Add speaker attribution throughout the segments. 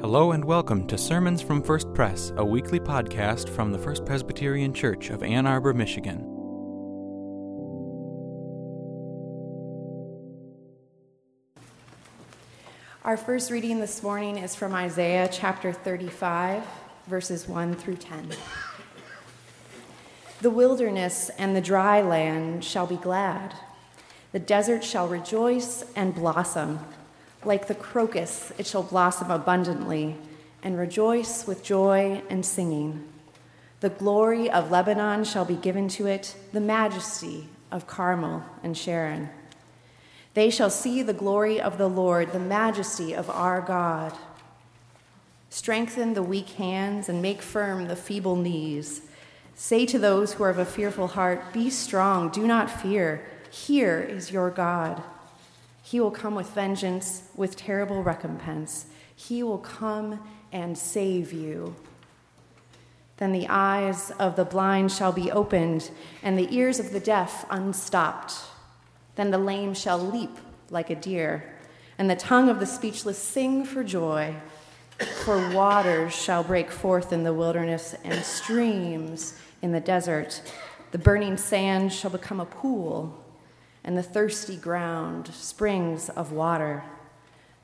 Speaker 1: Hello and welcome to Sermons from First Pres, a weekly podcast from the First Presbyterian Church of Ann Arbor, Michigan.
Speaker 2: Our first reading this morning is from Isaiah chapter 35, verses 1 through 10. The wilderness and the dry land shall be glad, the desert shall rejoice and blossom. Like the crocus, it shall blossom abundantly and rejoice with joy and singing. The glory of Lebanon shall be given to it, the majesty of Carmel and Sharon. They shall see the glory of the Lord, the majesty of our God. Strengthen the weak hands and make firm the feeble knees. Say to those who are of a fearful heart, Be strong, do not fear. Here is your God. He will come with vengeance, with terrible recompense. He will come and save you. Then the eyes of the blind shall be opened, and the ears of the deaf unstopped. Then the lame shall leap like a deer, and the tongue of the speechless sing for joy. For waters shall break forth in the wilderness, and streams in the desert. The burning sand shall become a pool and the thirsty ground springs of water.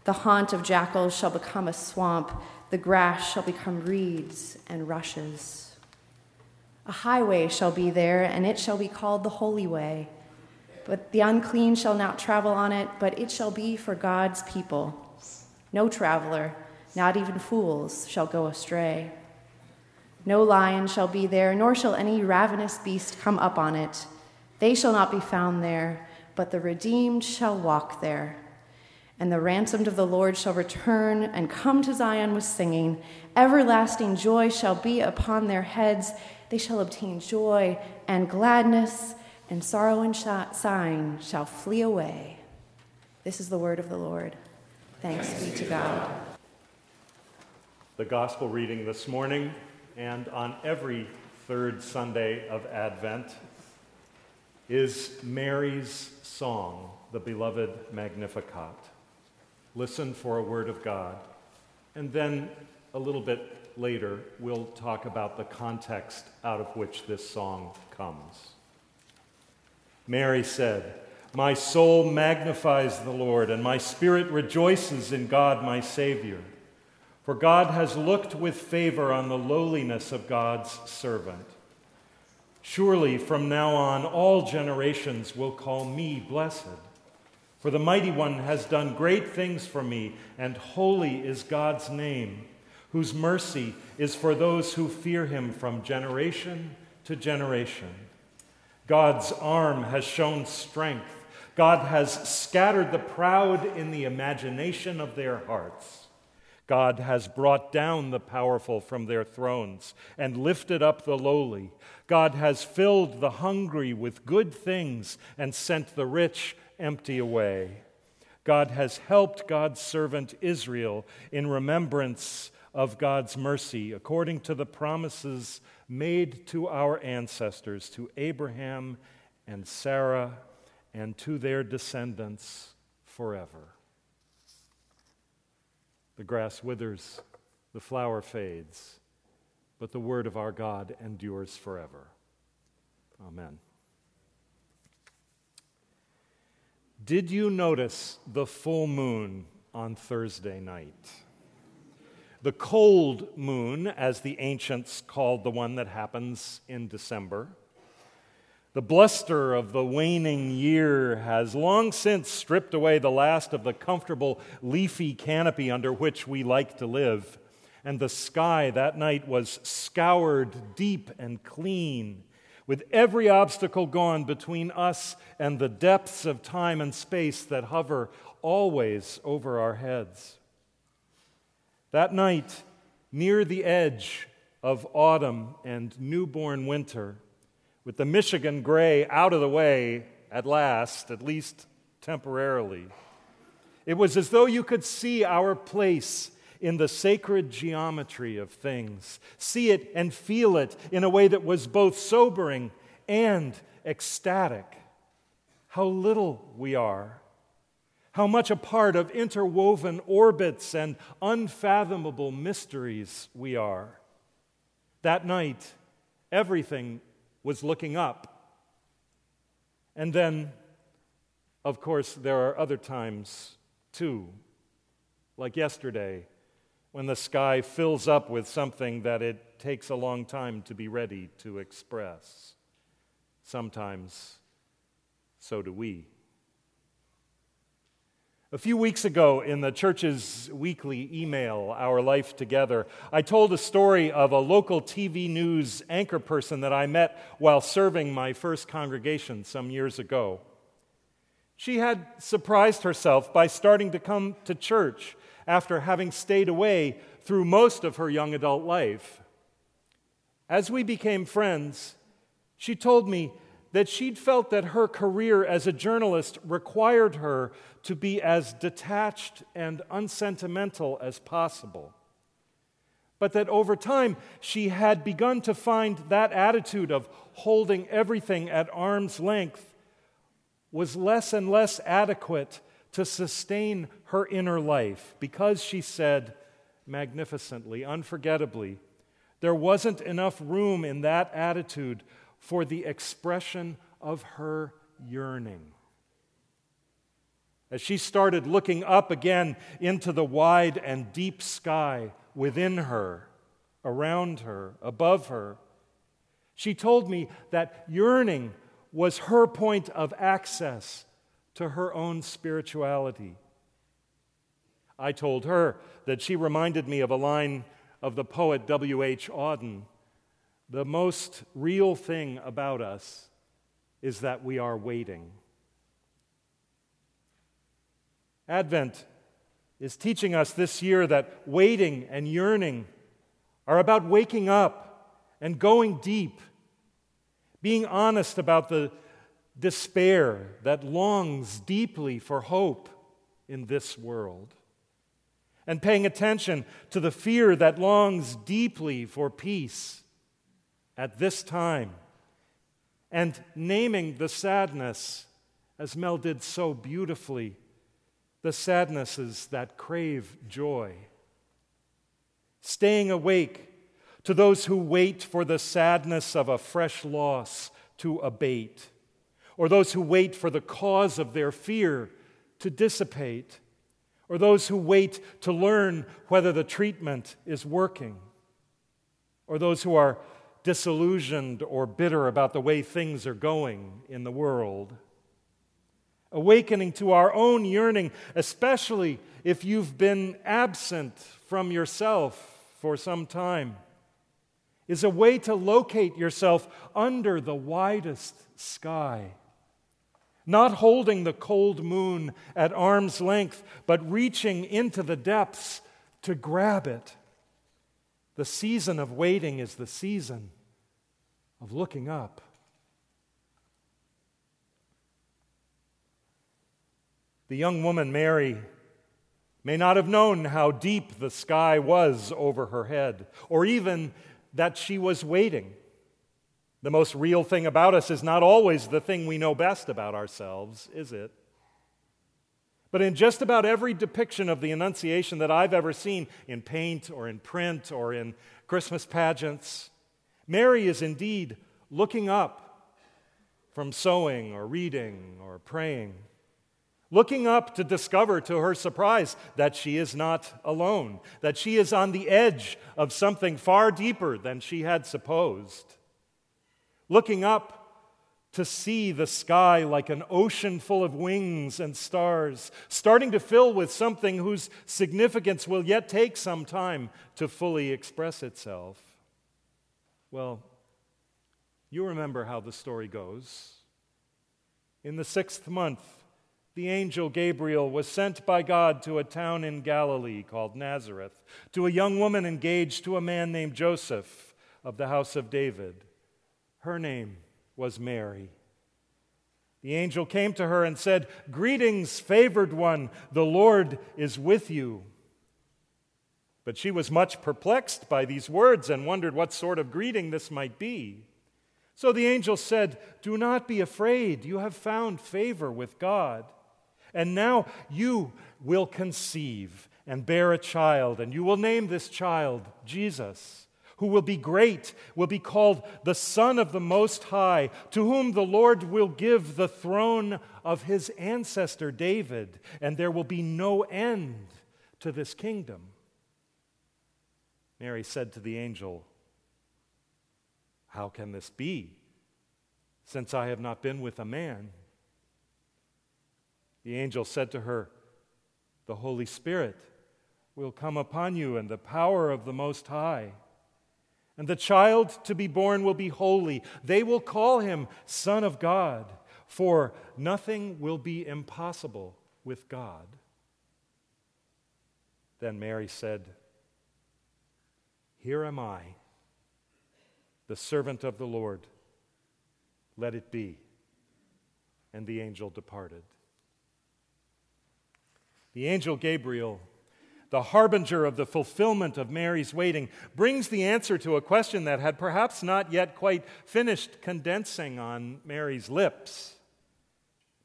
Speaker 2: The haunt of jackals shall become a swamp, the grass shall become reeds and rushes. A highway shall be there, and it shall be called the Holy Way. But the unclean shall not travel on it, but it shall be for God's people. No traveler, not even fools, shall go astray. No lion shall be there, nor shall any ravenous beast come up on it. They shall not be found there, but the redeemed shall walk there. And the ransomed of the Lord shall return and come to Zion with singing. Everlasting joy shall be upon their heads. They shall obtain joy and gladness, and sorrow and sighing shall flee away. This is the word of the Lord. Thanks be to God.
Speaker 3: The gospel reading this morning and on every third Sunday of Advent is Mary's song, the beloved Magnificat. Listen for a word of God. And then a little bit later, we'll talk about the context out of which this song comes. Mary said, My soul magnifies the Lord, and my spirit rejoices in God my Savior. For God has looked with favor on the lowliness of God's servant. Surely from now on, all generations will call me blessed. For the Mighty One has done great things for me, and holy is God's name, whose mercy is for those who fear him from generation to generation. God's arm has shown strength. God has scattered the proud in the imagination of their hearts. God has brought down the powerful from their thrones and lifted up the lowly. God has filled the hungry with good things and sent the rich empty away. God has helped God's servant Israel in remembrance of God's mercy, according to the promises made to our ancestors, to Abraham and Sarah, and to their descendants forever. The grass withers, the flower fades, but the word of our God endures forever. Amen. Did you notice the full moon on Thursday night? The cold moon, as the ancients called the one that happens in December. The bluster of the waning year has long since stripped away the last of the comfortable leafy canopy under which we like to live, and the sky that night was scoured deep and clean, with every obstacle gone between us and the depths of time and space that hover always over our heads. That night, near the edge of autumn and newborn winter, with the Michigan gray out of the way at last, at least temporarily. It was as though you could see our place in the sacred geometry of things, see it and feel it in a way that was both sobering and ecstatic. How little we are, how much a part of interwoven orbits and unfathomable mysteries we are. That night, everything was looking up. And then, of course, there are other times too, like yesterday, when the sky fills up with something that it takes a long time to be ready to express. Sometimes, so do we. A few weeks ago, in the church's weekly email, Our Life Together, I told a story of a local TV news anchor person that I met while serving my first congregation some years ago. She had surprised herself by starting to come to church after having stayed away through most of her young adult life. As we became friends, she told me that she'd felt that her career as a journalist required her to be as detached and unsentimental as possible. But that over time, she had begun to find that attitude of holding everything at arm's length was less and less adequate to sustain her inner life because she said magnificently, unforgettably, there wasn't enough room in that attitude for the expression of her yearning. As she started looking up again into the wide and deep sky within her, around her, above her, she told me that yearning was her point of access to her own spirituality. I told her that she reminded me of a line of the poet W.H. Auden the most real thing about us is that we are waiting. Advent is teaching us this year that waiting and yearning are about waking up and going deep, being honest about the despair that longs deeply for hope in this world, and paying attention to the fear that longs deeply for peace at this time and naming the sadness, as Mel did so beautifully, the sadnesses that crave joy. Staying awake to those who wait for the sadness of a fresh loss to abate, or those who wait for the cause of their fear to dissipate, or those who wait to learn whether the treatment is working, or those who are disillusioned or bitter about the way things are going in the world. Awakening to our own yearning, especially if you've been absent from yourself for some time, is a way to locate yourself under the widest sky. Not holding the cold moon at arm's length, but reaching into the depths to grab it. The season of waiting is the season of looking up. The young woman, Mary, may not have known how deep the sky was over her head, or even that she was waiting. The most real thing about us is not always the thing we know best about ourselves, is it? But in just about every depiction of the Annunciation that I've ever seen in paint or in print or in Christmas pageants, Mary is indeed looking up from sewing or reading or praying, looking up to discover to her surprise that she is not alone, that she is on the edge of something far deeper than she had supposed, looking up to see the sky like an ocean full of wings and stars, starting to fill with something whose significance will yet take some time to fully express itself. Well, you remember how the story goes. In the sixth month, the angel Gabriel was sent by God to a town in Galilee called Nazareth, to a young woman engaged to a man named Joseph of the house of David. Her name was Mary. The angel came to her and said, Greetings, favored one, the Lord is with you. But she was much perplexed by these words and wondered what sort of greeting this might be. So the angel said, Do not be afraid, you have found favor with God. And now you will conceive and bear a child, and you will name this child Jesus, who will be great, will be called the Son of the Most High, to whom the Lord will give the throne of his ancestor David, and there will be no end to this kingdom. Mary said to the angel, How can this be, since I have not been with a man? The angel said to her, The Holy Spirit will come upon you, and the power of the Most High. And the child to be born will be holy. They will call him Son of God, for nothing will be impossible with God. Then Mary said, Here am I, the servant of the Lord. Let it be. And the angel departed. The angel Gabriel the harbinger of the fulfillment of Mary's waiting, brings the answer to a question that had perhaps not yet quite finished condensing on Mary's lips.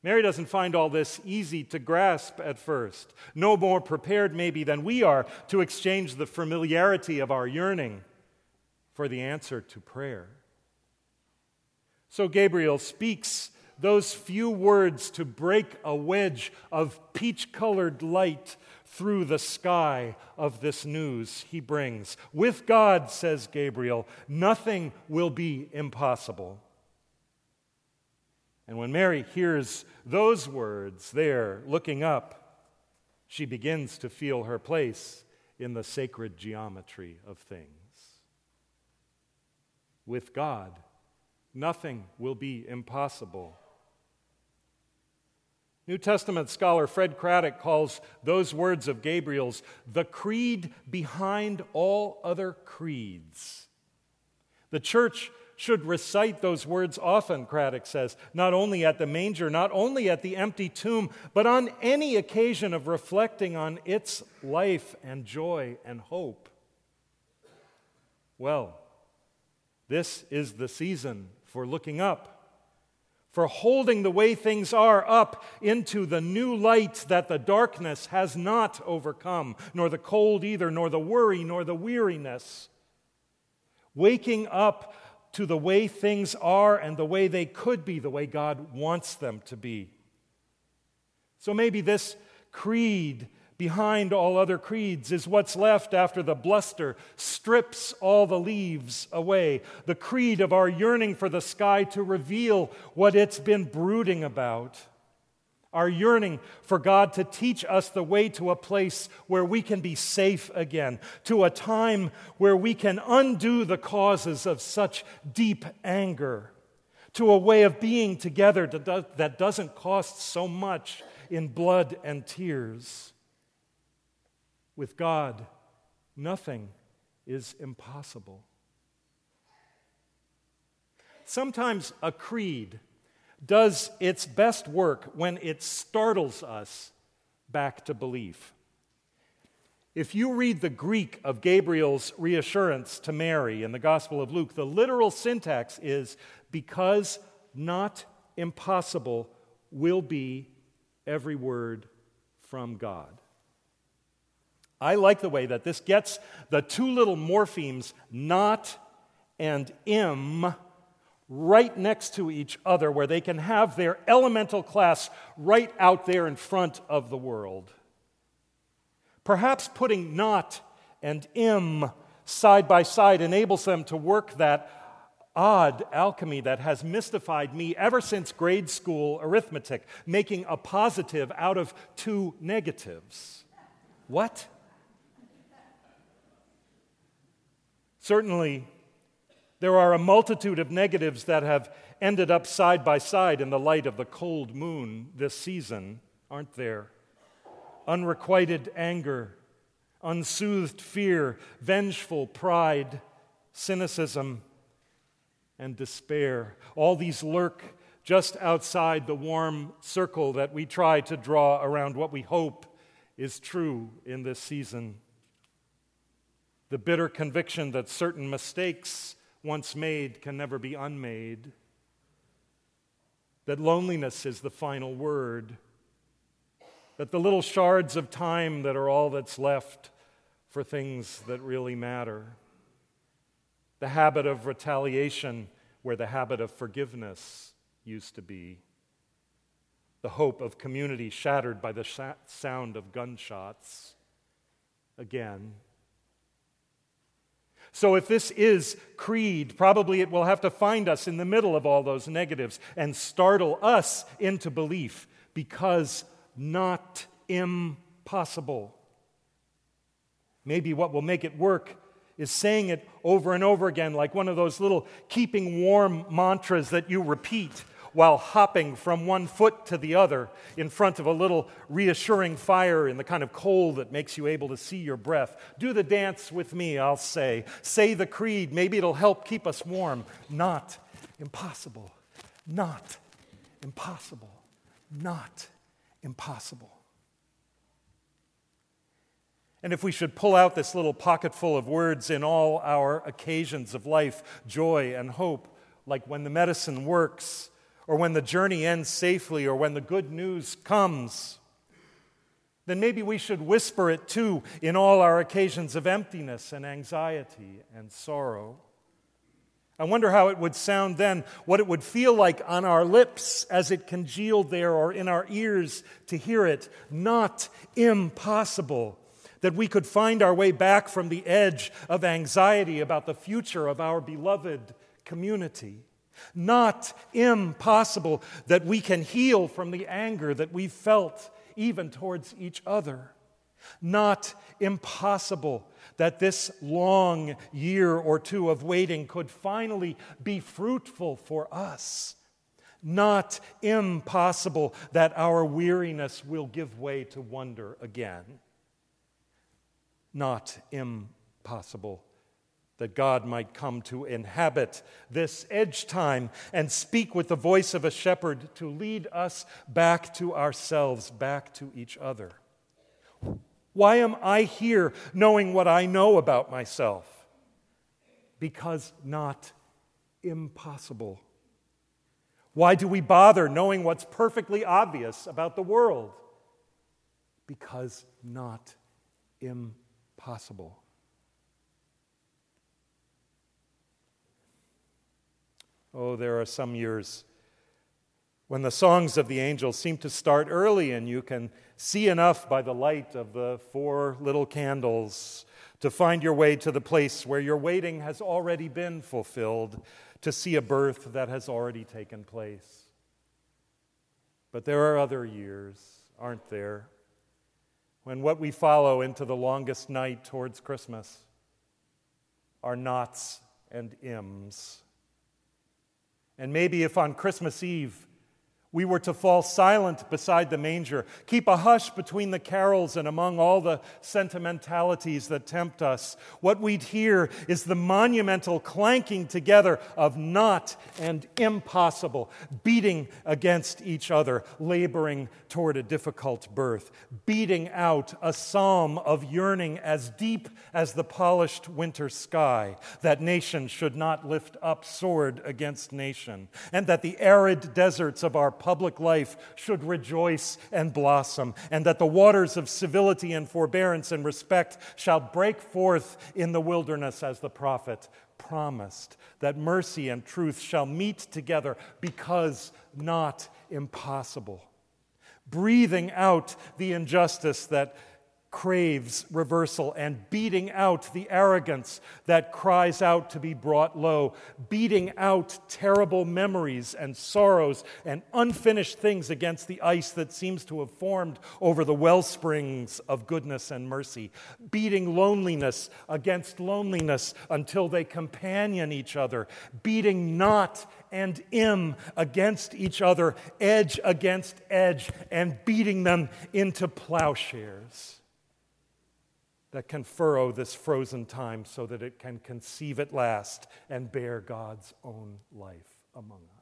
Speaker 3: Mary doesn't find all this easy to grasp at first, no more prepared, maybe, than we are to exchange the familiarity of our yearning for the answer to prayer. So Gabriel speaks those few words to break a wedge of peach colored light through the sky of this news he brings. With God, says Gabriel, nothing will be impossible. And when Mary hears those words there, looking up, she begins to feel her place in the sacred geometry of things. With God, nothing will be impossible. New Testament scholar Fred Craddock calls those words of Gabriel's the creed behind all other creeds. The church should recite those words often, Craddock says, not only at the manger, not only at the empty tomb, but on any occasion of reflecting on its life and joy and hope. Well, this is the season for looking up for holding the way things are up into the new light that the darkness has not overcome, nor the cold either, nor the worry, nor the weariness. Waking up to the way things are and the way they could be, the way God wants them to be. So maybe this creed behind all other creeds is what's left after the bluster strips all the leaves away. The creed of our yearning for the sky to reveal what it's been brooding about. Our yearning for God to teach us the way to a place where we can be safe again, to a time where we can undo the causes of such deep anger, to a way of being together that doesn't cost so much in blood and tears. With God, nothing is impossible. Sometimes a creed does its best work when it startles us back to belief. If you read the Greek of Gabriel's reassurance to Mary in the Gospel of Luke, the literal syntax is because not impossible will be every word from God. I like the way that this gets the two little morphemes, not and im, right next to each other, where they can have their elemental class right out there in front of the world. Perhaps putting not and im side by side enables them to work that odd alchemy that has mystified me ever since grade school arithmetic, making a positive out of two negatives. What? Certainly, there are a multitude of negatives that have ended up side by side in the light of the cold moon this season, aren't there? Unrequited anger, unsoothed fear, vengeful pride, cynicism, and despair. All these lurk just outside the warm circle that we try to draw around what we hope is true in this season the bitter conviction that certain mistakes once made can never be unmade, that loneliness is the final word, that the little shards of time that are all that's left for things that really matter, the habit of retaliation where the habit of forgiveness used to be, the hope of community shattered by the sh- sound of gunshots again. So, if this is creed, probably it will have to find us in the middle of all those negatives and startle us into belief because not impossible. Maybe what will make it work is saying it over and over again, like one of those little keeping warm mantras that you repeat while hopping from one foot to the other in front of a little reassuring fire in the kind of cold that makes you able to see your breath. Do the dance with me, I'll say. Say the creed. Maybe it'll help keep us warm. Not impossible. Not impossible. Not impossible. And if we should pull out this little pocketful of words in all our occasions of life, joy and hope, like when the medicine works, or when the journey ends safely, or when the good news comes, then maybe we should whisper it too in all our occasions of emptiness and anxiety and sorrow. I wonder how it would sound then, what it would feel like on our lips as it congealed there, or in our ears to hear it. Not impossible that we could find our way back from the edge of anxiety about the future of our beloved community. Not impossible that we can heal from the anger that we felt even towards each other. Not impossible that this long year or two of waiting could finally be fruitful for us. Not impossible that our weariness will give way to wonder again not impossible that God might come to inhabit this edge time and speak with the voice of a shepherd to lead us back to ourselves, back to each other. Why am I here knowing what I know about myself? Because not impossible. Why do we bother knowing what's perfectly obvious about the world? Because not impossible Oh, there are some years when the songs of the angels seem to start early and you can see enough by the light of the four little candles to find your way to the place where your waiting has already been fulfilled, to see a birth that has already taken place. But there are other years, aren't there? when what we follow into the longest night towards Christmas are nots and ims. And maybe if on Christmas Eve we were to fall silent beside the manger, keep a hush between the carols and among all the sentimentalities that tempt us. What we'd hear is the monumental clanking together of not and impossible, beating against each other, laboring toward a difficult birth, beating out a psalm of yearning as deep as the polished winter sky, that nation should not lift up sword against nation, and that the arid deserts of our public life should rejoice and blossom, and that the waters of civility and forbearance and respect shall break forth in the wilderness as the prophet promised, that mercy and truth shall meet together because not impossible. Breathing out the injustice that craves reversal and beating out the arrogance that cries out to be brought low, beating out terrible memories and sorrows and unfinished things against the ice that seems to have formed over the well springs of goodness and mercy, beating loneliness against loneliness until they companion each other, beating not and im against each other, edge against edge, and beating them into plowshares that can furrow this frozen time so that it can conceive at last and bear God's own life among us.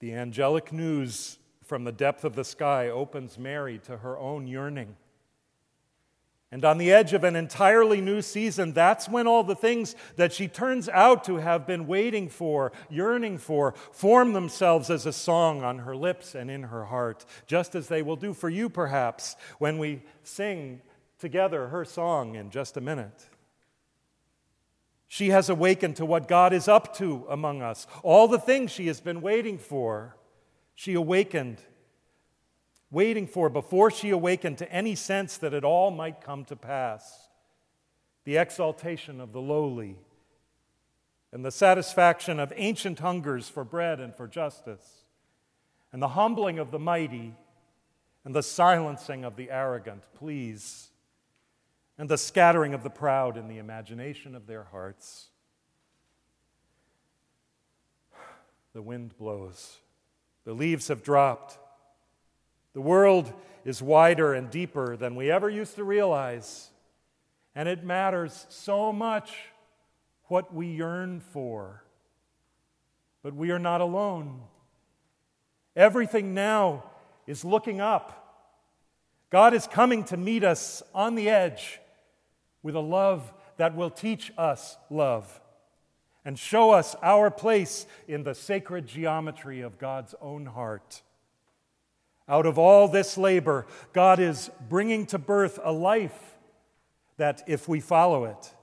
Speaker 3: The angelic news from the depth of the sky opens Mary to her own yearning. And on the edge of an entirely new season, that's when all the things that she turns out to have been waiting for, yearning for, form themselves as a song on her lips and in her heart, just as they will do for you, perhaps, when we sing together her song in just a minute. She has awakened to what God is up to among us, all the things she has been waiting for. She awakened waiting for before she awakened to any sense that it all might come to pass. The exaltation of the lowly and the satisfaction of ancient hungers for bread and for justice, and the humbling of the mighty and the silencing of the arrogant, please, and the scattering of the proud in the imagination of their hearts. The wind blows, the leaves have dropped. The world is wider and deeper than we ever used to realize, and it matters so much what we yearn for. But we are not alone. Everything now is looking up. God is coming to meet us on the edge with a love that will teach us love and show us our place in the sacred geometry of God's own heart. Out of all this labor, God is bringing to birth a life that, if we follow it,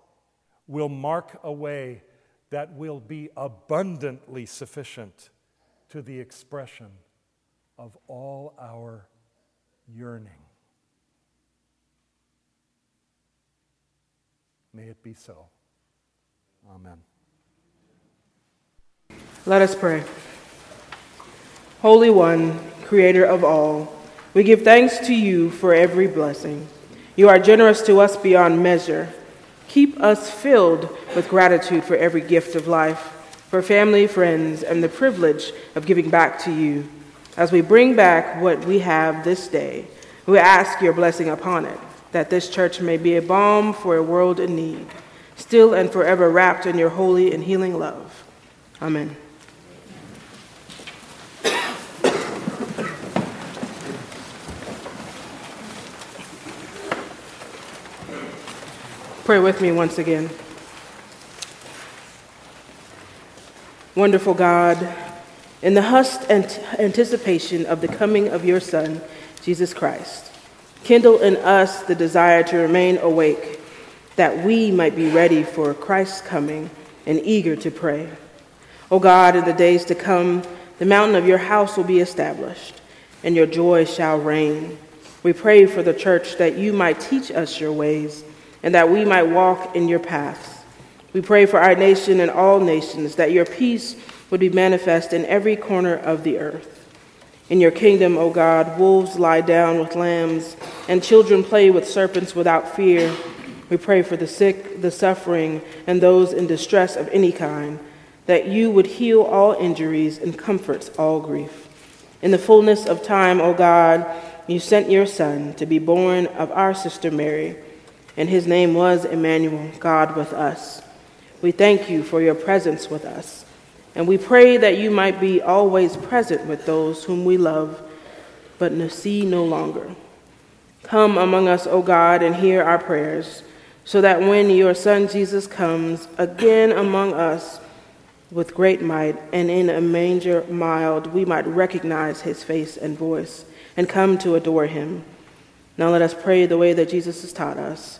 Speaker 3: will mark a way that will be abundantly sufficient to the expression of all our yearning. May it be so. Amen.
Speaker 4: Let us pray. Holy One, Creator of all, we give thanks to you for every blessing. You are generous to us beyond measure. Keep us filled with gratitude for every gift of life, for family, friends, and the privilege of giving back to you. As we bring back what we have this day, we ask your blessing upon it, that this church may be a balm for a world in need, still and forever wrapped in your holy and healing love. Amen. Pray with me once again. Wonderful God, in the hushed anticipation of the coming of your Son, Jesus Christ, kindle in us the desire to remain awake, that we might be ready for Christ's coming and eager to pray. O God, in the days to come, the mountain of your house will be established, and your joy shall reign. We pray for the church that you might teach us your ways and that we might walk in your paths. We pray for our nation and all nations that your peace would be manifest in every corner of the earth. In your kingdom, O God, wolves lie down with lambs, and children play with serpents without fear. We pray for the sick, the suffering, and those in distress of any kind, that you would heal all injuries and comfort all grief. In the fullness of time, O God, you sent your Son to be born of our sister Mary and his name was Emmanuel, God with us. We thank you for your presence with us, and we pray that you might be always present with those whom we love, but see no longer. Come among us, O God, and hear our prayers, so that when your Son Jesus comes again among us with great might and in a manger mild, we might recognize his face and voice and come to adore him. Now let us pray the way that Jesus has taught us